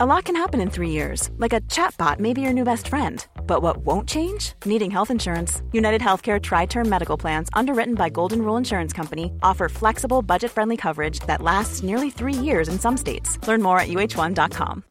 A lot can happen in three years, like a chatbot may be your new best friend. But what won't change? Needing health insurance. United Healthcare Tri Term Medical Plans, underwritten by Golden Rule Insurance Company, offer flexible, budget friendly coverage that lasts nearly three years in some states. Learn more at uh1.com.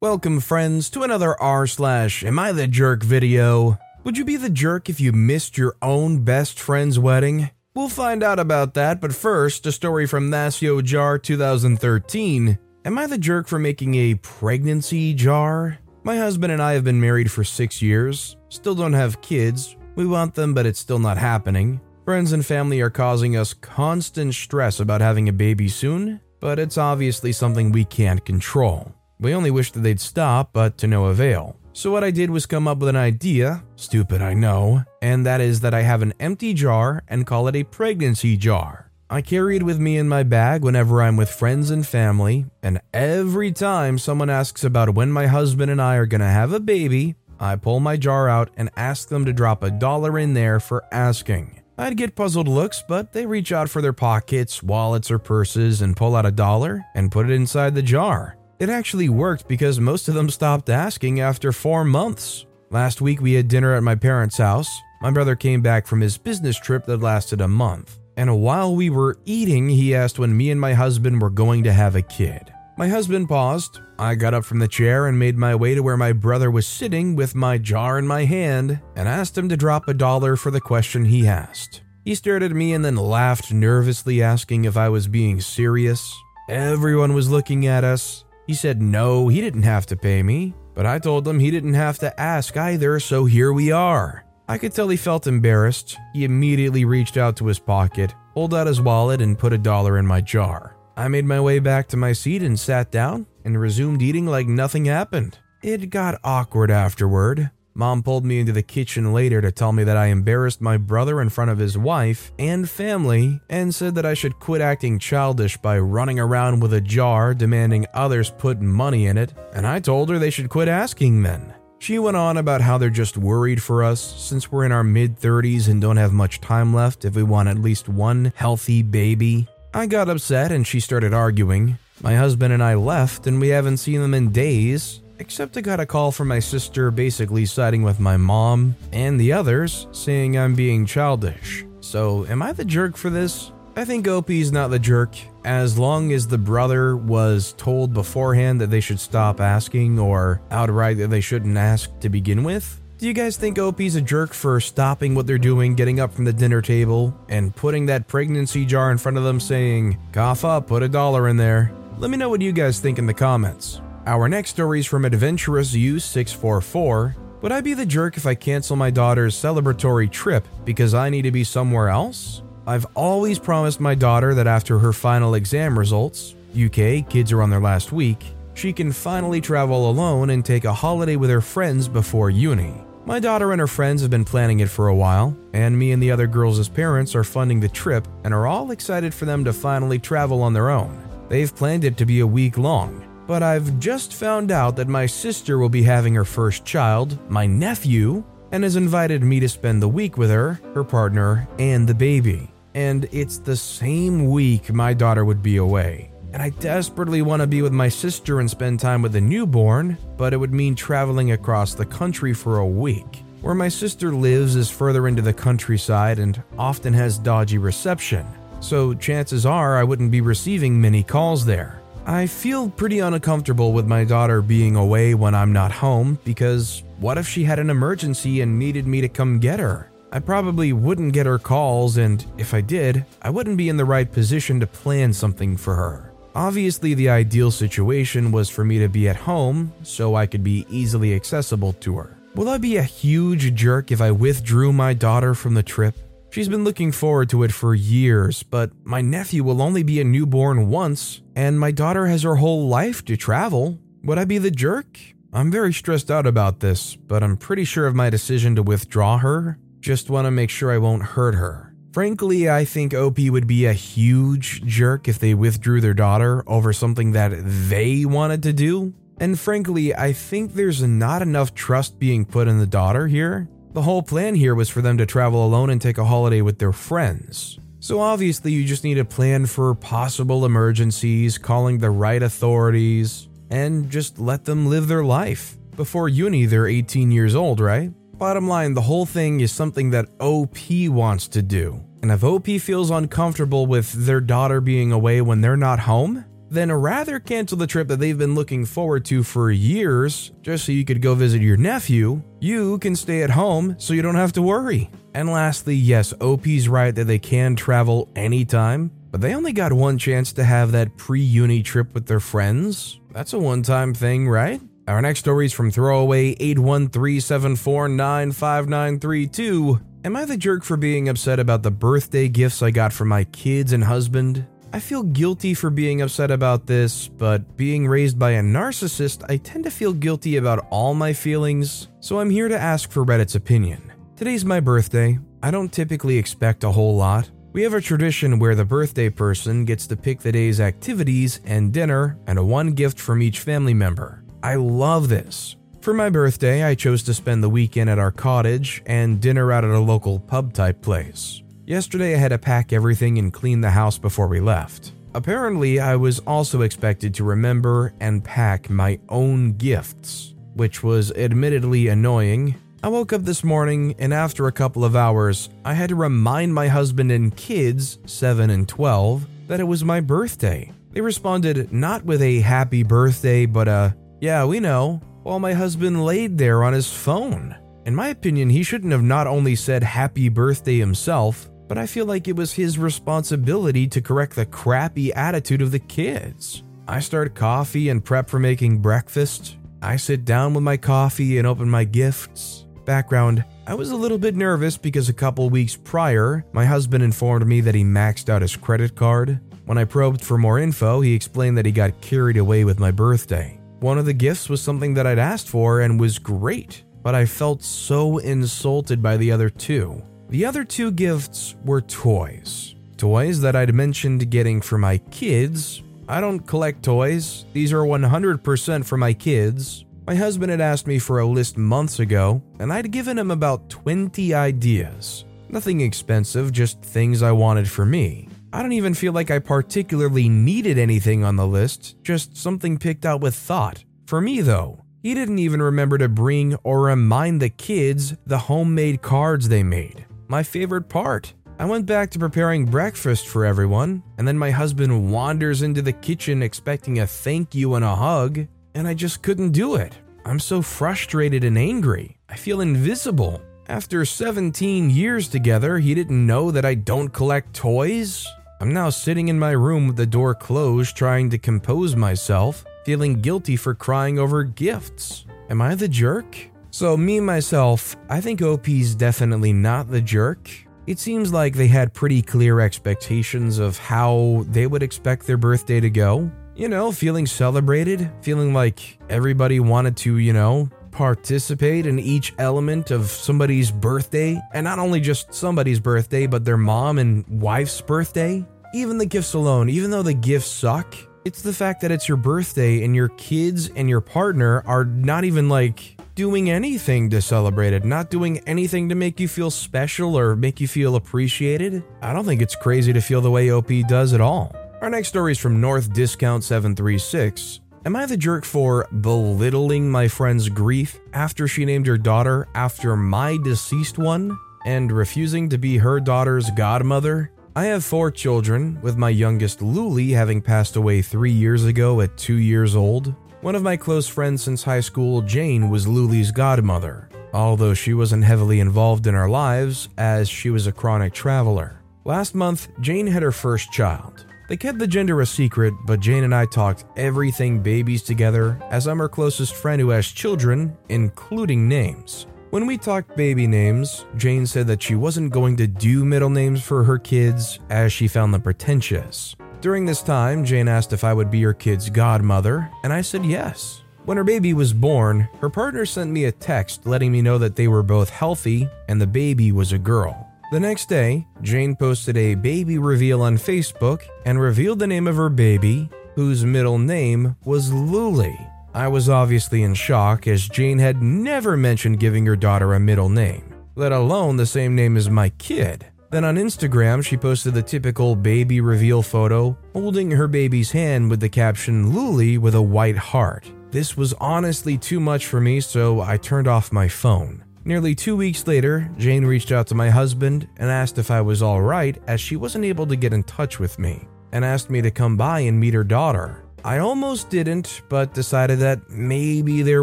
Welcome, friends, to another r slash Am I the Jerk video. Would you be the jerk if you missed your own best friend's wedding? We'll find out about that, but first, a story from Nasio Jar 2013. Am I the jerk for making a pregnancy jar? My husband and I have been married for six years, still don't have kids. We want them, but it's still not happening. Friends and family are causing us constant stress about having a baby soon, but it's obviously something we can't control. We only wish that they'd stop, but to no avail. So, what I did was come up with an idea, stupid I know, and that is that I have an empty jar and call it a pregnancy jar. I carry it with me in my bag whenever I'm with friends and family, and every time someone asks about when my husband and I are gonna have a baby, I pull my jar out and ask them to drop a dollar in there for asking. I'd get puzzled looks, but they reach out for their pockets, wallets, or purses and pull out a dollar and put it inside the jar. It actually worked because most of them stopped asking after four months. Last week we had dinner at my parents' house. My brother came back from his business trip that lasted a month. And while we were eating, he asked when me and my husband were going to have a kid. My husband paused. I got up from the chair and made my way to where my brother was sitting with my jar in my hand and asked him to drop a dollar for the question he asked. He stared at me and then laughed nervously, asking if I was being serious. Everyone was looking at us, he said no, he didn't have to pay me, but I told him he didn't have to ask either, so here we are. I could tell he felt embarrassed. He immediately reached out to his pocket, pulled out his wallet, and put a dollar in my jar. I made my way back to my seat and sat down and resumed eating like nothing happened. It got awkward afterward. Mom pulled me into the kitchen later to tell me that I embarrassed my brother in front of his wife and family and said that I should quit acting childish by running around with a jar demanding others put money in it, and I told her they should quit asking then. She went on about how they're just worried for us since we're in our mid 30s and don't have much time left if we want at least one healthy baby. I got upset and she started arguing. My husband and I left and we haven't seen them in days, Except I got a call from my sister basically siding with my mom and the others, saying I'm being childish. So, am I the jerk for this? I think OP's not the jerk, as long as the brother was told beforehand that they should stop asking or outright that they shouldn't ask to begin with. Do you guys think OP's a jerk for stopping what they're doing, getting up from the dinner table, and putting that pregnancy jar in front of them saying, cough up, put a dollar in there? Let me know what you guys think in the comments. Our next story is from Adventurous U644. Would I be the jerk if I cancel my daughter's celebratory trip because I need to be somewhere else? I've always promised my daughter that after her final exam results, UK, kids are on their last week, she can finally travel alone and take a holiday with her friends before uni. My daughter and her friends have been planning it for a while, and me and the other girls' parents are funding the trip and are all excited for them to finally travel on their own. They've planned it to be a week long, but I've just found out that my sister will be having her first child, my nephew, and has invited me to spend the week with her, her partner, and the baby. And it's the same week my daughter would be away. And I desperately want to be with my sister and spend time with the newborn, but it would mean traveling across the country for a week. Where my sister lives is further into the countryside and often has dodgy reception, so chances are I wouldn't be receiving many calls there. I feel pretty uncomfortable with my daughter being away when I'm not home because what if she had an emergency and needed me to come get her? I probably wouldn't get her calls, and if I did, I wouldn't be in the right position to plan something for her. Obviously, the ideal situation was for me to be at home so I could be easily accessible to her. Will I be a huge jerk if I withdrew my daughter from the trip? She's been looking forward to it for years, but my nephew will only be a newborn once, and my daughter has her whole life to travel. Would I be the jerk? I'm very stressed out about this, but I'm pretty sure of my decision to withdraw her. Just want to make sure I won't hurt her. Frankly, I think OP would be a huge jerk if they withdrew their daughter over something that they wanted to do. And frankly, I think there's not enough trust being put in the daughter here. The whole plan here was for them to travel alone and take a holiday with their friends. So obviously, you just need to plan for possible emergencies, calling the right authorities, and just let them live their life. Before uni, they're 18 years old, right? Bottom line, the whole thing is something that OP wants to do. And if OP feels uncomfortable with their daughter being away when they're not home, then rather cancel the trip that they've been looking forward to for years just so you could go visit your nephew. You can stay at home so you don't have to worry. And lastly, yes, OP's right that they can travel anytime, but they only got one chance to have that pre uni trip with their friends. That's a one time thing, right? Our next story is from Throwaway 81374959932. Am I the jerk for being upset about the birthday gifts I got for my kids and husband? I feel guilty for being upset about this, but being raised by a narcissist, I tend to feel guilty about all my feelings, so I'm here to ask for Reddit's opinion. Today's my birthday. I don't typically expect a whole lot. We have a tradition where the birthday person gets to pick the day's activities and dinner and a one gift from each family member. I love this. For my birthday, I chose to spend the weekend at our cottage and dinner out at a local pub type place. Yesterday, I had to pack everything and clean the house before we left. Apparently, I was also expected to remember and pack my own gifts, which was admittedly annoying. I woke up this morning and after a couple of hours, I had to remind my husband and kids, 7 and 12, that it was my birthday. They responded not with a happy birthday, but a yeah, we know. While my husband laid there on his phone. In my opinion, he shouldn't have not only said happy birthday himself, but I feel like it was his responsibility to correct the crappy attitude of the kids. I start coffee and prep for making breakfast. I sit down with my coffee and open my gifts. Background I was a little bit nervous because a couple weeks prior, my husband informed me that he maxed out his credit card. When I probed for more info, he explained that he got carried away with my birthday. One of the gifts was something that I'd asked for and was great, but I felt so insulted by the other two. The other two gifts were toys. Toys that I'd mentioned getting for my kids. I don't collect toys, these are 100% for my kids. My husband had asked me for a list months ago, and I'd given him about 20 ideas. Nothing expensive, just things I wanted for me. I don't even feel like I particularly needed anything on the list, just something picked out with thought. For me, though, he didn't even remember to bring or remind the kids the homemade cards they made. My favorite part. I went back to preparing breakfast for everyone, and then my husband wanders into the kitchen expecting a thank you and a hug, and I just couldn't do it. I'm so frustrated and angry. I feel invisible. After 17 years together, he didn't know that I don't collect toys? I'm now sitting in my room with the door closed, trying to compose myself, feeling guilty for crying over gifts. Am I the jerk? So, me myself, I think OP's definitely not the jerk. It seems like they had pretty clear expectations of how they would expect their birthday to go. You know, feeling celebrated, feeling like everybody wanted to, you know, participate in each element of somebody's birthday, and not only just somebody's birthday, but their mom and wife's birthday. Even the gifts alone, even though the gifts suck, it's the fact that it's your birthday and your kids and your partner are not even like doing anything to celebrate it, not doing anything to make you feel special or make you feel appreciated. I don't think it's crazy to feel the way OP does at all. Our next story is from North Discount 736. Am I the jerk for belittling my friend's grief after she named her daughter after my deceased one and refusing to be her daughter's godmother? I have four children, with my youngest Luli having passed away three years ago at two years old. One of my close friends since high school, Jane, was Luli's godmother, although she wasn't heavily involved in our lives as she was a chronic traveler. Last month, Jane had her first child. They kept the gender a secret, but Jane and I talked everything babies together, as I'm her closest friend who has children, including names. When we talked baby names, Jane said that she wasn't going to do middle names for her kids, as she found them pretentious. During this time, Jane asked if I would be her kid's godmother, and I said yes. When her baby was born, her partner sent me a text letting me know that they were both healthy and the baby was a girl. The next day, Jane posted a baby reveal on Facebook and revealed the name of her baby, whose middle name was Luli. I was obviously in shock as Jane had never mentioned giving her daughter a middle name, let alone the same name as my kid. Then on Instagram, she posted the typical baby reveal photo, holding her baby's hand with the caption Luli with a white heart. This was honestly too much for me, so I turned off my phone. Nearly two weeks later, Jane reached out to my husband and asked if I was alright as she wasn't able to get in touch with me, and asked me to come by and meet her daughter. I almost didn't, but decided that maybe there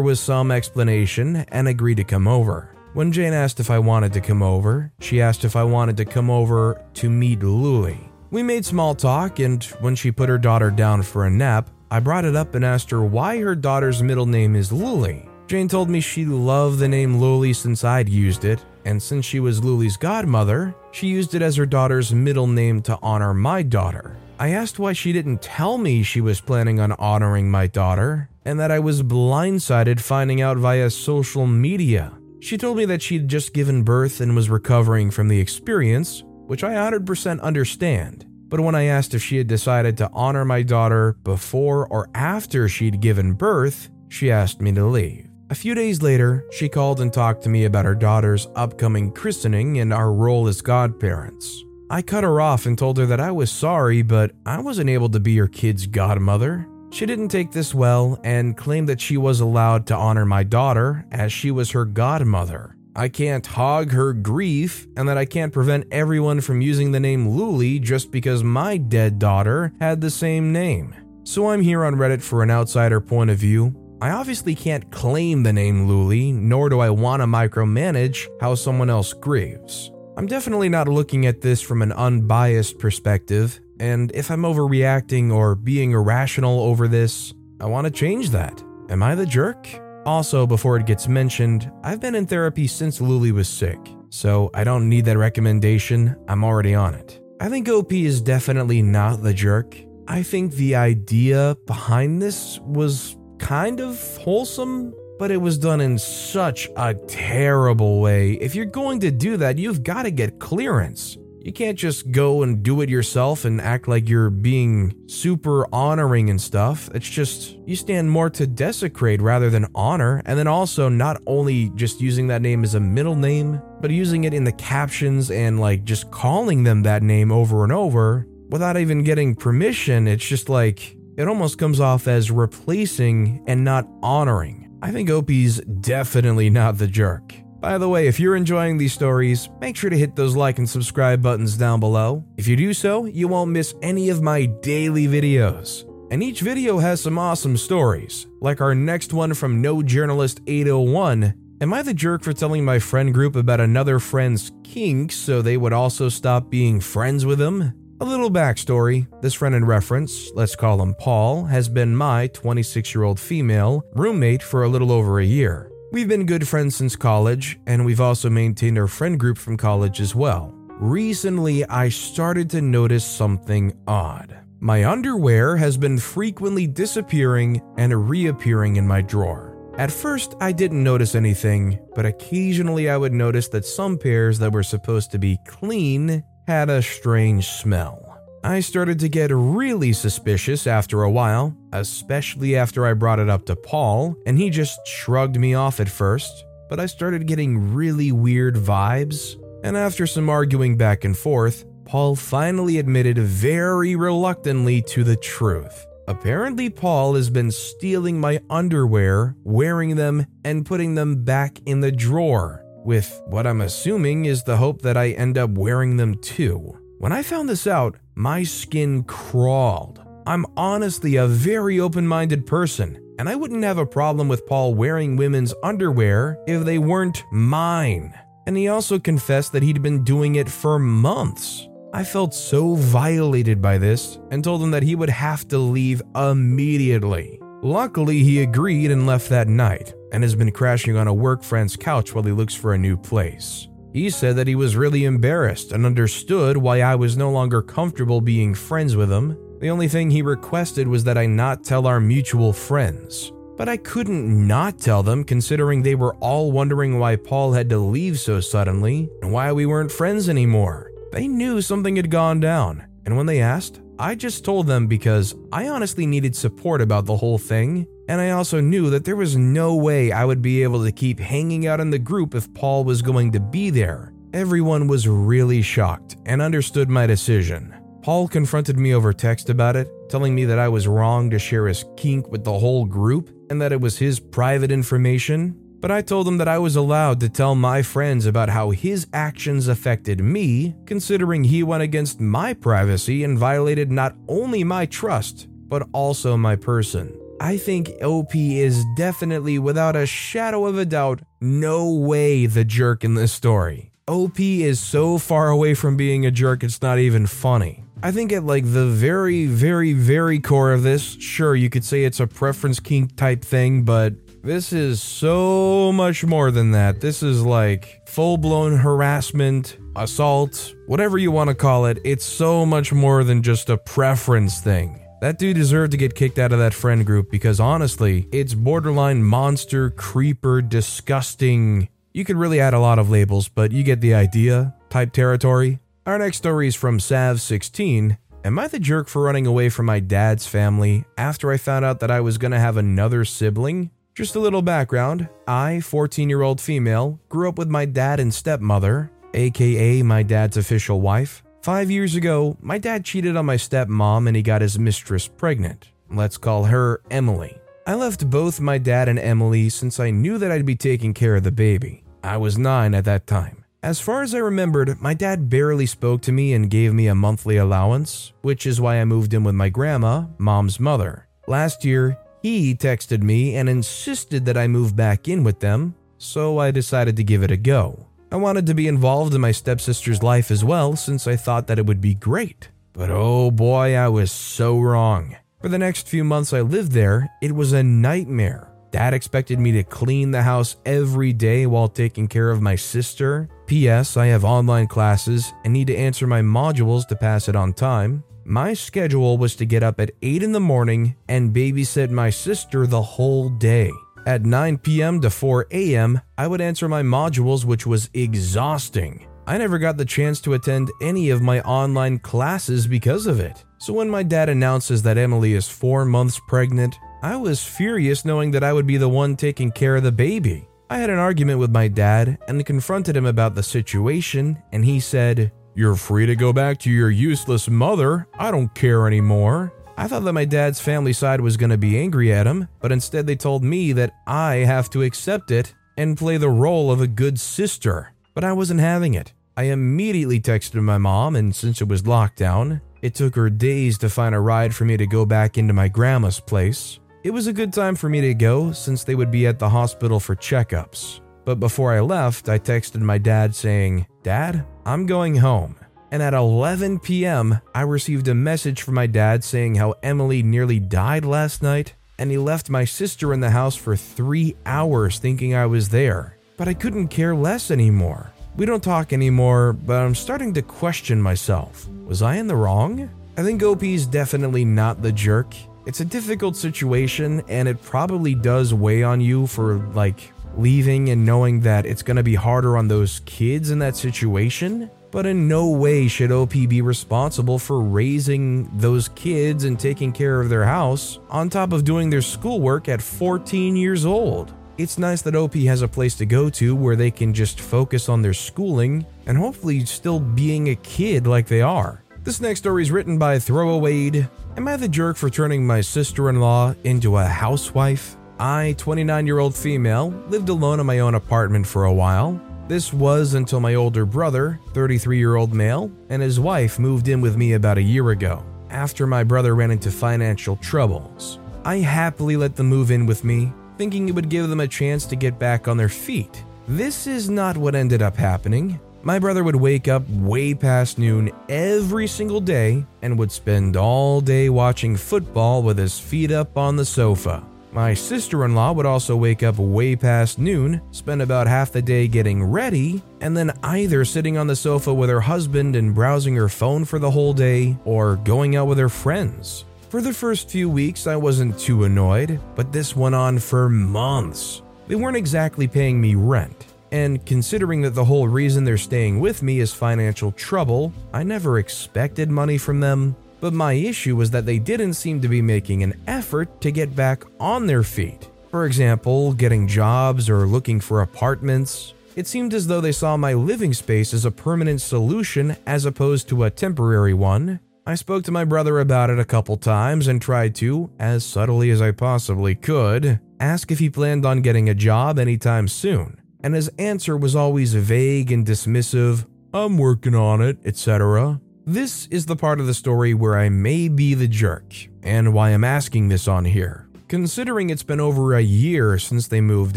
was some explanation and agreed to come over. When Jane asked if I wanted to come over, she asked if I wanted to come over to meet Luli. We made small talk, and when she put her daughter down for a nap, I brought it up and asked her why her daughter's middle name is Luli. Jane told me she loved the name Luli since I'd used it, and since she was Luli's godmother, she used it as her daughter's middle name to honor my daughter. I asked why she didn't tell me she was planning on honoring my daughter, and that I was blindsided finding out via social media. She told me that she'd just given birth and was recovering from the experience, which I 100% understand. But when I asked if she had decided to honor my daughter before or after she'd given birth, she asked me to leave. A few days later, she called and talked to me about her daughter's upcoming christening and our role as godparents. I cut her off and told her that I was sorry, but I wasn't able to be her kid's godmother. She didn't take this well and claimed that she was allowed to honor my daughter as she was her godmother. I can't hog her grief, and that I can't prevent everyone from using the name Luli just because my dead daughter had the same name. So I'm here on Reddit for an outsider point of view. I obviously can't claim the name Luli, nor do I want to micromanage how someone else grieves. I'm definitely not looking at this from an unbiased perspective, and if I'm overreacting or being irrational over this, I want to change that. Am I the jerk? Also, before it gets mentioned, I've been in therapy since Luli was sick, so I don't need that recommendation, I'm already on it. I think OP is definitely not the jerk. I think the idea behind this was kind of wholesome but it was done in such a terrible way. If you're going to do that, you've got to get clearance. You can't just go and do it yourself and act like you're being super honoring and stuff. It's just, you stand more to desecrate rather than honor. And then also, not only just using that name as a middle name, but using it in the captions and like just calling them that name over and over without even getting permission. It's just like, it almost comes off as replacing and not honoring. I think OP's definitely not the jerk. By the way, if you're enjoying these stories, make sure to hit those like and subscribe buttons down below. If you do so, you won't miss any of my daily videos. And each video has some awesome stories, like our next one from No Journalist 801. Am I the jerk for telling my friend group about another friend's kinks so they would also stop being friends with him? A little backstory this friend in reference, let's call him Paul, has been my 26 year old female roommate for a little over a year. We've been good friends since college, and we've also maintained our friend group from college as well. Recently, I started to notice something odd. My underwear has been frequently disappearing and reappearing in my drawer. At first, I didn't notice anything, but occasionally I would notice that some pairs that were supposed to be clean had a strange smell. I started to get really suspicious after a while, especially after I brought it up to Paul, and he just shrugged me off at first. But I started getting really weird vibes, and after some arguing back and forth, Paul finally admitted very reluctantly to the truth. Apparently, Paul has been stealing my underwear, wearing them, and putting them back in the drawer with what I'm assuming is the hope that I end up wearing them too. When I found this out, my skin crawled. I'm honestly a very open minded person, and I wouldn't have a problem with Paul wearing women's underwear if they weren't mine. And he also confessed that he'd been doing it for months. I felt so violated by this and told him that he would have to leave immediately. Luckily, he agreed and left that night, and has been crashing on a work friend's couch while he looks for a new place. He said that he was really embarrassed and understood why I was no longer comfortable being friends with him. The only thing he requested was that I not tell our mutual friends. But I couldn't not tell them considering they were all wondering why Paul had to leave so suddenly and why we weren't friends anymore. They knew something had gone down, and when they asked, I just told them because I honestly needed support about the whole thing, and I also knew that there was no way I would be able to keep hanging out in the group if Paul was going to be there. Everyone was really shocked and understood my decision. Paul confronted me over text about it, telling me that I was wrong to share his kink with the whole group and that it was his private information. But I told him that I was allowed to tell my friends about how his actions affected me, considering he went against my privacy and violated not only my trust, but also my person. I think OP is definitely, without a shadow of a doubt, no way the jerk in this story. OP is so far away from being a jerk, it's not even funny. I think at like the very, very, very core of this, sure, you could say it's a preference kink type thing, but this is so much more than that. This is like full blown harassment, assault, whatever you want to call it. It's so much more than just a preference thing. That dude deserved to get kicked out of that friend group because honestly, it's borderline monster, creeper, disgusting. You could really add a lot of labels, but you get the idea type territory. Our next story is from Sav16. Am I the jerk for running away from my dad's family after I found out that I was to have another sibling? Just a little background I, 14 year old female, grew up with my dad and stepmother, aka my dad's official wife. Five years ago, my dad cheated on my stepmom and he got his mistress pregnant. Let's call her Emily. I left both my dad and Emily since I knew that I'd be taking care of the baby. I was nine at that time. As far as I remembered, my dad barely spoke to me and gave me a monthly allowance, which is why I moved in with my grandma, mom's mother. Last year, he texted me and insisted that I move back in with them, so I decided to give it a go. I wanted to be involved in my stepsister's life as well since I thought that it would be great. But oh boy, I was so wrong. For the next few months I lived there, it was a nightmare. Dad expected me to clean the house every day while taking care of my sister. P.S. I have online classes and need to answer my modules to pass it on time. My schedule was to get up at 8 in the morning and babysit my sister the whole day. At 9 p.m. to 4 a.m., I would answer my modules, which was exhausting. I never got the chance to attend any of my online classes because of it. So when my dad announces that Emily is four months pregnant, I was furious knowing that I would be the one taking care of the baby. I had an argument with my dad and confronted him about the situation, and he said, You're free to go back to your useless mother. I don't care anymore. I thought that my dad's family side was going to be angry at him, but instead they told me that I have to accept it and play the role of a good sister. But I wasn't having it. I immediately texted my mom, and since it was lockdown, it took her days to find a ride for me to go back into my grandma's place. It was a good time for me to go since they would be at the hospital for checkups. But before I left, I texted my dad saying, Dad, I'm going home. And at 11 p.m., I received a message from my dad saying how Emily nearly died last night, and he left my sister in the house for three hours thinking I was there. But I couldn't care less anymore. We don't talk anymore, but I'm starting to question myself. Was I in the wrong? I think OP's definitely not the jerk, it's a difficult situation and it probably does weigh on you for like leaving and knowing that it's to be harder on those kids in that situation. But in no way should OP be responsible for raising those kids and taking care of their house on top of doing their schoolwork at 14 years old. It's nice that OP has a place to go to where they can just focus on their schooling and hopefully still being a kid like they are. This next story is written by Throwawade Am I the jerk for turning my sister in law into a housewife? I, 29 year old female, lived alone in my own apartment for a while. This was until my older brother, 33 year old male, and his wife moved in with me about a year ago, after my brother ran into financial troubles. I happily let them move in with me, thinking it would give them a chance to get back on their feet. This is not what ended up happening. My brother would wake up way past noon every single day and would spend all day watching football with his feet up on the sofa. My sister in law would also wake up way past noon, spend about half the day getting ready, and then either sitting on the sofa with her husband and browsing her phone for the whole day or going out with her friends. For the first few weeks, I wasn't too annoyed, but this went on for months. They weren't exactly paying me rent. And considering that the whole reason they're staying with me is financial trouble, I never expected money from them. But my issue was that they didn't seem to be making an effort to get back on their feet. For example, getting jobs or looking for apartments. It seemed as though they saw my living space as a permanent solution as opposed to a temporary one. I spoke to my brother about it a couple times and tried to, as subtly as I possibly could, ask if he planned on getting a job anytime soon. And his answer was always vague and dismissive I'm working on it, etc. This is the part of the story where I may be the jerk, and why I'm asking this on here. Considering it's been over a year since they moved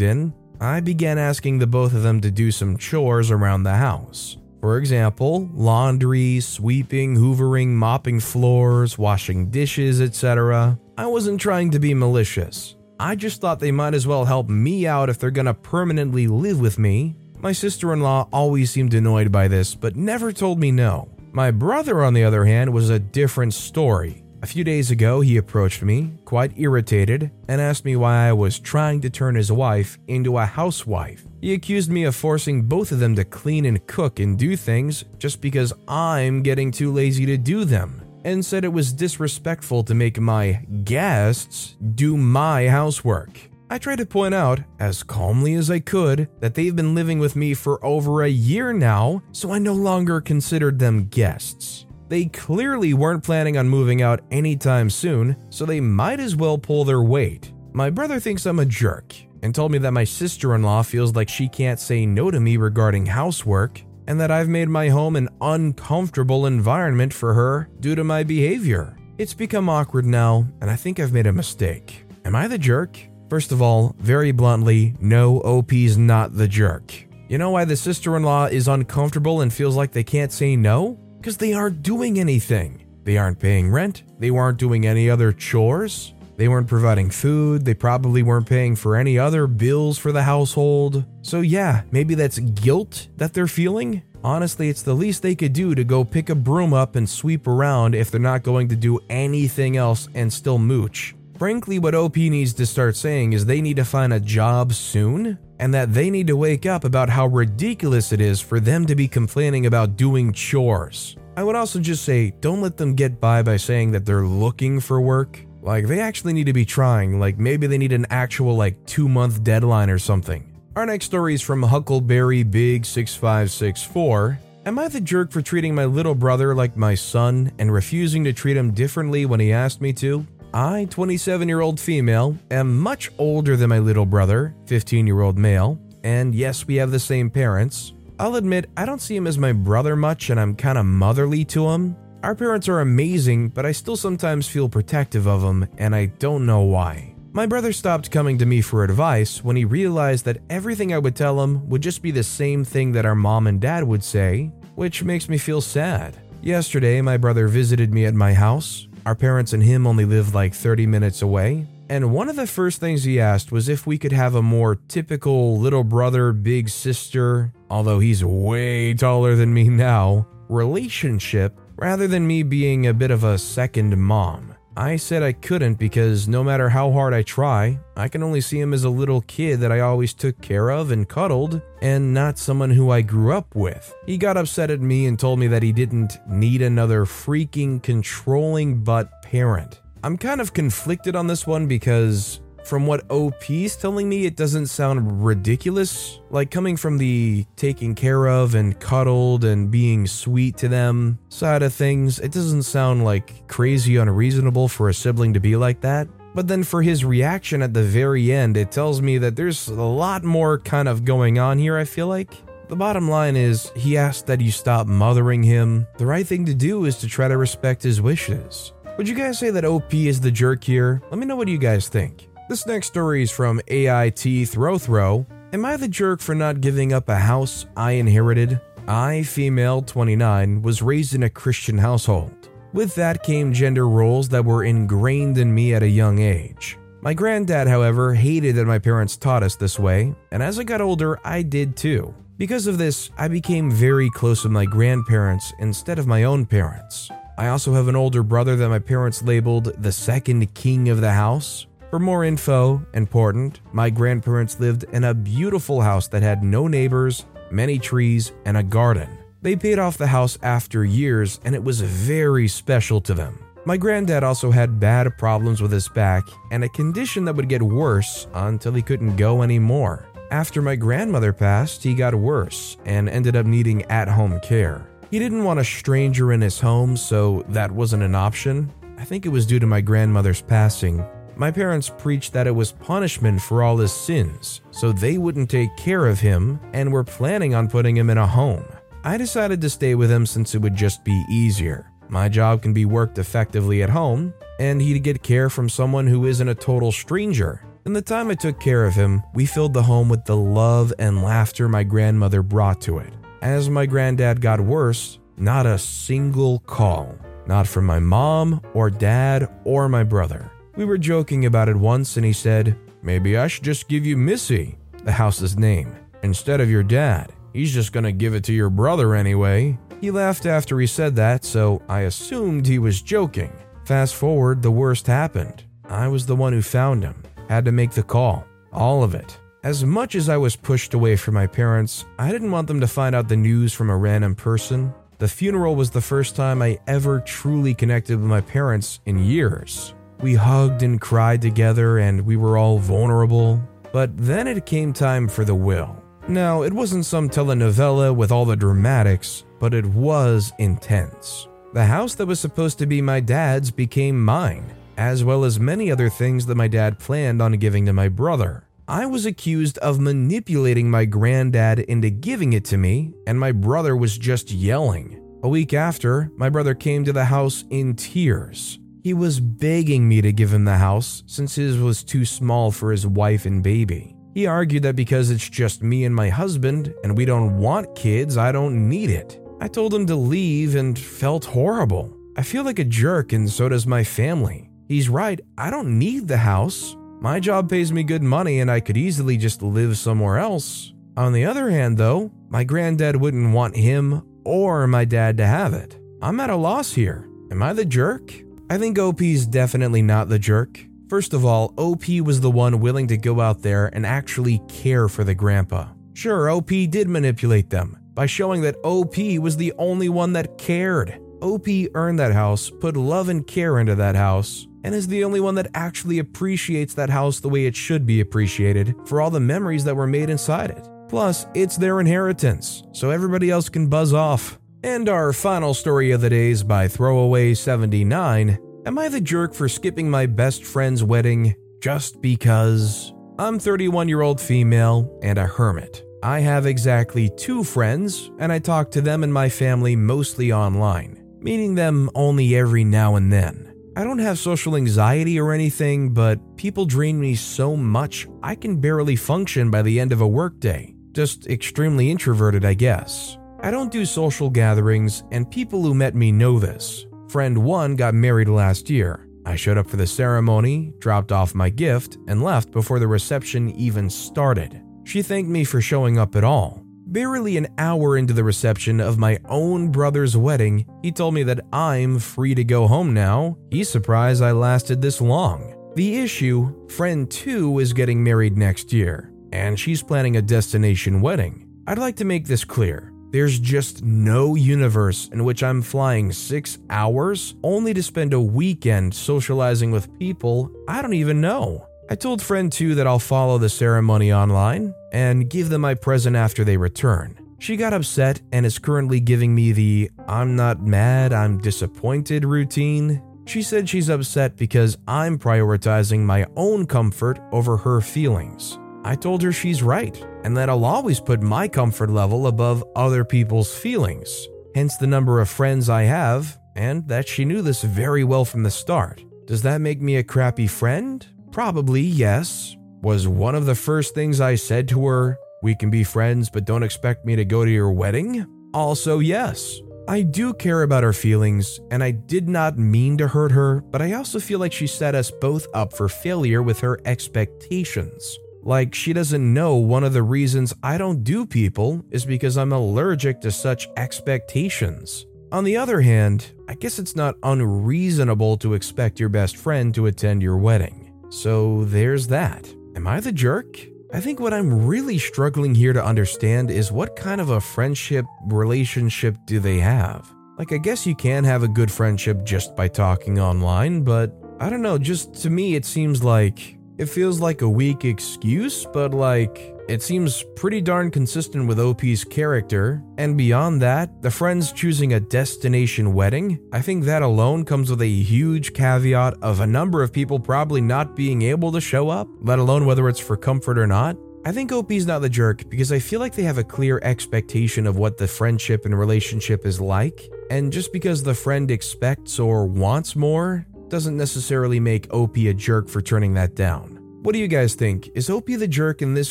in, I began asking the both of them to do some chores around the house. For example, laundry, sweeping, hoovering, mopping floors, washing dishes, etc. I wasn't trying to be malicious. I just thought they might as well help me out if they're gonna permanently live with me. My sister in law always seemed annoyed by this, but never told me no. My brother, on the other hand, was a different story. A few days ago, he approached me, quite irritated, and asked me why I was trying to turn his wife into a housewife. He accused me of forcing both of them to clean and cook and do things just because I'm getting too lazy to do them, and said it was disrespectful to make my guests do my housework. I tried to point out, as calmly as I could, that they've been living with me for over a year now, so I no longer considered them guests. They clearly weren't planning on moving out anytime soon, so they might as well pull their weight. My brother thinks I'm a jerk and told me that my sister in law feels like she can't say no to me regarding housework and that I've made my home an uncomfortable environment for her due to my behavior. It's become awkward now, and I think I've made a mistake. Am I the jerk? First of all, very bluntly, no, OP's not the jerk. You know why the sister in law is uncomfortable and feels like they can't say no? Because they aren't doing anything. They aren't paying rent, they weren't doing any other chores, they weren't providing food, they probably weren't paying for any other bills for the household. So, yeah, maybe that's guilt that they're feeling. Honestly, it's the least they could do to go pick a broom up and sweep around if they're not going to do anything else and still mooch. Frankly, what OP needs to start saying is they need to find a job soon and that they need to wake up about how ridiculous it is for them to be complaining about doing chores. I would also just say, don't let them get by by saying that they're looking for work. Like, they actually need to be trying, like, maybe they need an actual, like, two month deadline or something. Our next story is from Huckleberry Big 6564. Am I the jerk for treating my little brother like my son and refusing to treat him differently when he asked me to? I, 27 year old female, am much older than my little brother, 15 year old male, and yes, we have the same parents. I'll admit, I don't see him as my brother much and I'm kinda motherly to him. Our parents are amazing, but I still sometimes feel protective of him, and I don't know why. My brother stopped coming to me for advice when he realized that everything I would tell him would just be the same thing that our mom and dad would say, which makes me feel sad. Yesterday, my brother visited me at my house, our parents and him only live like 30 minutes away. And one of the first things he asked was if we could have a more typical little brother, big sister, although he's way taller than me now, relationship rather than me being a bit of a second mom. I said I couldn't because no matter how hard I try, I can only see him as a little kid that I always took care of and cuddled, and not someone who I grew up with. He got upset at me and told me that he didn't need another freaking controlling butt parent. I'm kind of conflicted on this one because from what OP's telling me, it doesn't sound ridiculous. Like coming from the taking care of and cuddled and being sweet to them side of things, it doesn't sound like crazy unreasonable for a sibling to be like that. But then for his reaction at the very end, it tells me that there's a lot more kind of going on here, I feel like. The bottom line is, he asked that you stop mothering him. The right thing to do is to try to respect his wishes. Would you guys say that OP is the jerk here? Let me know what you guys think. This next story is from AIT Throw Throw. Am I the jerk for not giving up a house I inherited? I, female 29, was raised in a Christian household. With that came gender roles that were ingrained in me at a young age. My granddad, however, hated that my parents taught us this way, and as I got older, I did too. Because of this, I became very close with my grandparents instead of my own parents. I also have an older brother that my parents labeled the second king of the house, for more info, important, my grandparents lived in a beautiful house that had no neighbors, many trees, and a garden. They paid off the house after years, and it was very special to them. My granddad also had bad problems with his back and a condition that would get worse until he couldn't go anymore. After my grandmother passed, he got worse and ended up needing at home care. He didn't want a stranger in his home, so that wasn't an option. I think it was due to my grandmother's passing. My parents preached that it was punishment for all his sins, so they wouldn't take care of him and were planning on putting him in a home. I decided to stay with him since it would just be easier. My job can be worked effectively at home, and he'd get care from someone who isn't a total stranger. In the time I took care of him, we filled the home with the love and laughter my grandmother brought to it. As my granddad got worse, not a single call. Not from my mom or dad or my brother. We were joking about it once and he said, Maybe I should just give you Missy, the house's name, instead of your dad. He's just gonna give it to your brother anyway. He laughed after he said that, so I assumed he was joking. Fast forward, the worst happened. I was the one who found him, had to make the call. All of it. As much as I was pushed away from my parents, I didn't want them to find out the news from a random person. The funeral was the first time I ever truly connected with my parents in years. We hugged and cried together, and we were all vulnerable. But then it came time for the will. Now, it wasn't some telenovela with all the dramatics, but it was intense. The house that was supposed to be my dad's became mine, as well as many other things that my dad planned on giving to my brother. I was accused of manipulating my granddad into giving it to me, and my brother was just yelling. A week after, my brother came to the house in tears. He was begging me to give him the house since his was too small for his wife and baby. He argued that because it's just me and my husband and we don't want kids, I don't need it. I told him to leave and felt horrible. I feel like a jerk and so does my family. He's right, I don't need the house. My job pays me good money and I could easily just live somewhere else. On the other hand, though, my granddad wouldn't want him or my dad to have it. I'm at a loss here. Am I the jerk? I think OP's definitely not the jerk. First of all, OP was the one willing to go out there and actually care for the grandpa. Sure, OP did manipulate them by showing that OP was the only one that cared. OP earned that house, put love and care into that house, and is the only one that actually appreciates that house the way it should be appreciated for all the memories that were made inside it. Plus, it's their inheritance, so everybody else can buzz off. And our final story of the day is by Throwaway79. Am I the jerk for skipping my best friend's wedding just because? I'm 31 year old female and a hermit. I have exactly two friends, and I talk to them and my family mostly online, meeting them only every now and then. I don't have social anxiety or anything, but people drain me so much I can barely function by the end of a workday. Just extremely introverted, I guess. I don't do social gatherings, and people who met me know this. Friend 1 got married last year. I showed up for the ceremony, dropped off my gift, and left before the reception even started. She thanked me for showing up at all. Barely an hour into the reception of my own brother's wedding, he told me that I'm free to go home now. He's surprised I lasted this long. The issue friend 2 is getting married next year, and she's planning a destination wedding. I'd like to make this clear. There's just no universe in which I'm flying six hours only to spend a weekend socializing with people I don't even know. I told friend 2 that I'll follow the ceremony online and give them my present after they return. She got upset and is currently giving me the I'm not mad, I'm disappointed routine. She said she's upset because I'm prioritizing my own comfort over her feelings. I told her she's right and that I'll always put my comfort level above other people's feelings, hence the number of friends I have, and that she knew this very well from the start. Does that make me a crappy friend? Probably yes. Was one of the first things I said to her, we can be friends, but don't expect me to go to your wedding? Also, yes. I do care about her feelings, and I did not mean to hurt her, but I also feel like she set us both up for failure with her expectations. Like, she doesn't know one of the reasons I don't do people is because I'm allergic to such expectations. On the other hand, I guess it's not unreasonable to expect your best friend to attend your wedding. So there's that. Am I the jerk? I think what I'm really struggling here to understand is what kind of a friendship relationship do they have? Like, I guess you can have a good friendship just by talking online, but I don't know, just to me, it seems like It feels like a weak excuse, but like, it seems pretty darn consistent with OP's character. And beyond that, the friends choosing a destination wedding, I think that alone comes with a huge caveat of a number of people probably not being able to show up, let alone whether it's for comfort or not. I think OP's not the jerk because I feel like they have a clear expectation of what the friendship and relationship is like, and just because the friend expects or wants more doesn't necessarily make OP a jerk for turning that down. What do you guys think? Is OP the jerk in this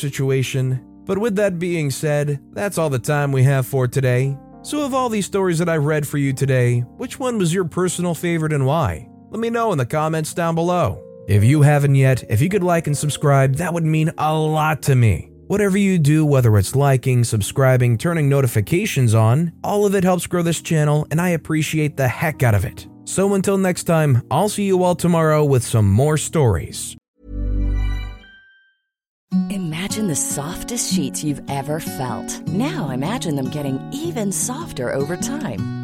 situation? But with that being said, that's all the time we have for today. So, of all these stories that I've read for you today, which one was your personal favorite and why? Let me know in the comments down below. If you haven't yet, if you could like and subscribe, that would mean a lot to me. Whatever you do, whether it's liking, subscribing, turning notifications on, all of it helps grow this channel, and I appreciate the heck out of it. So until next time, I'll see you all tomorrow with some more stories. Imagine the softest sheets you've ever felt. Now imagine them getting even softer over time.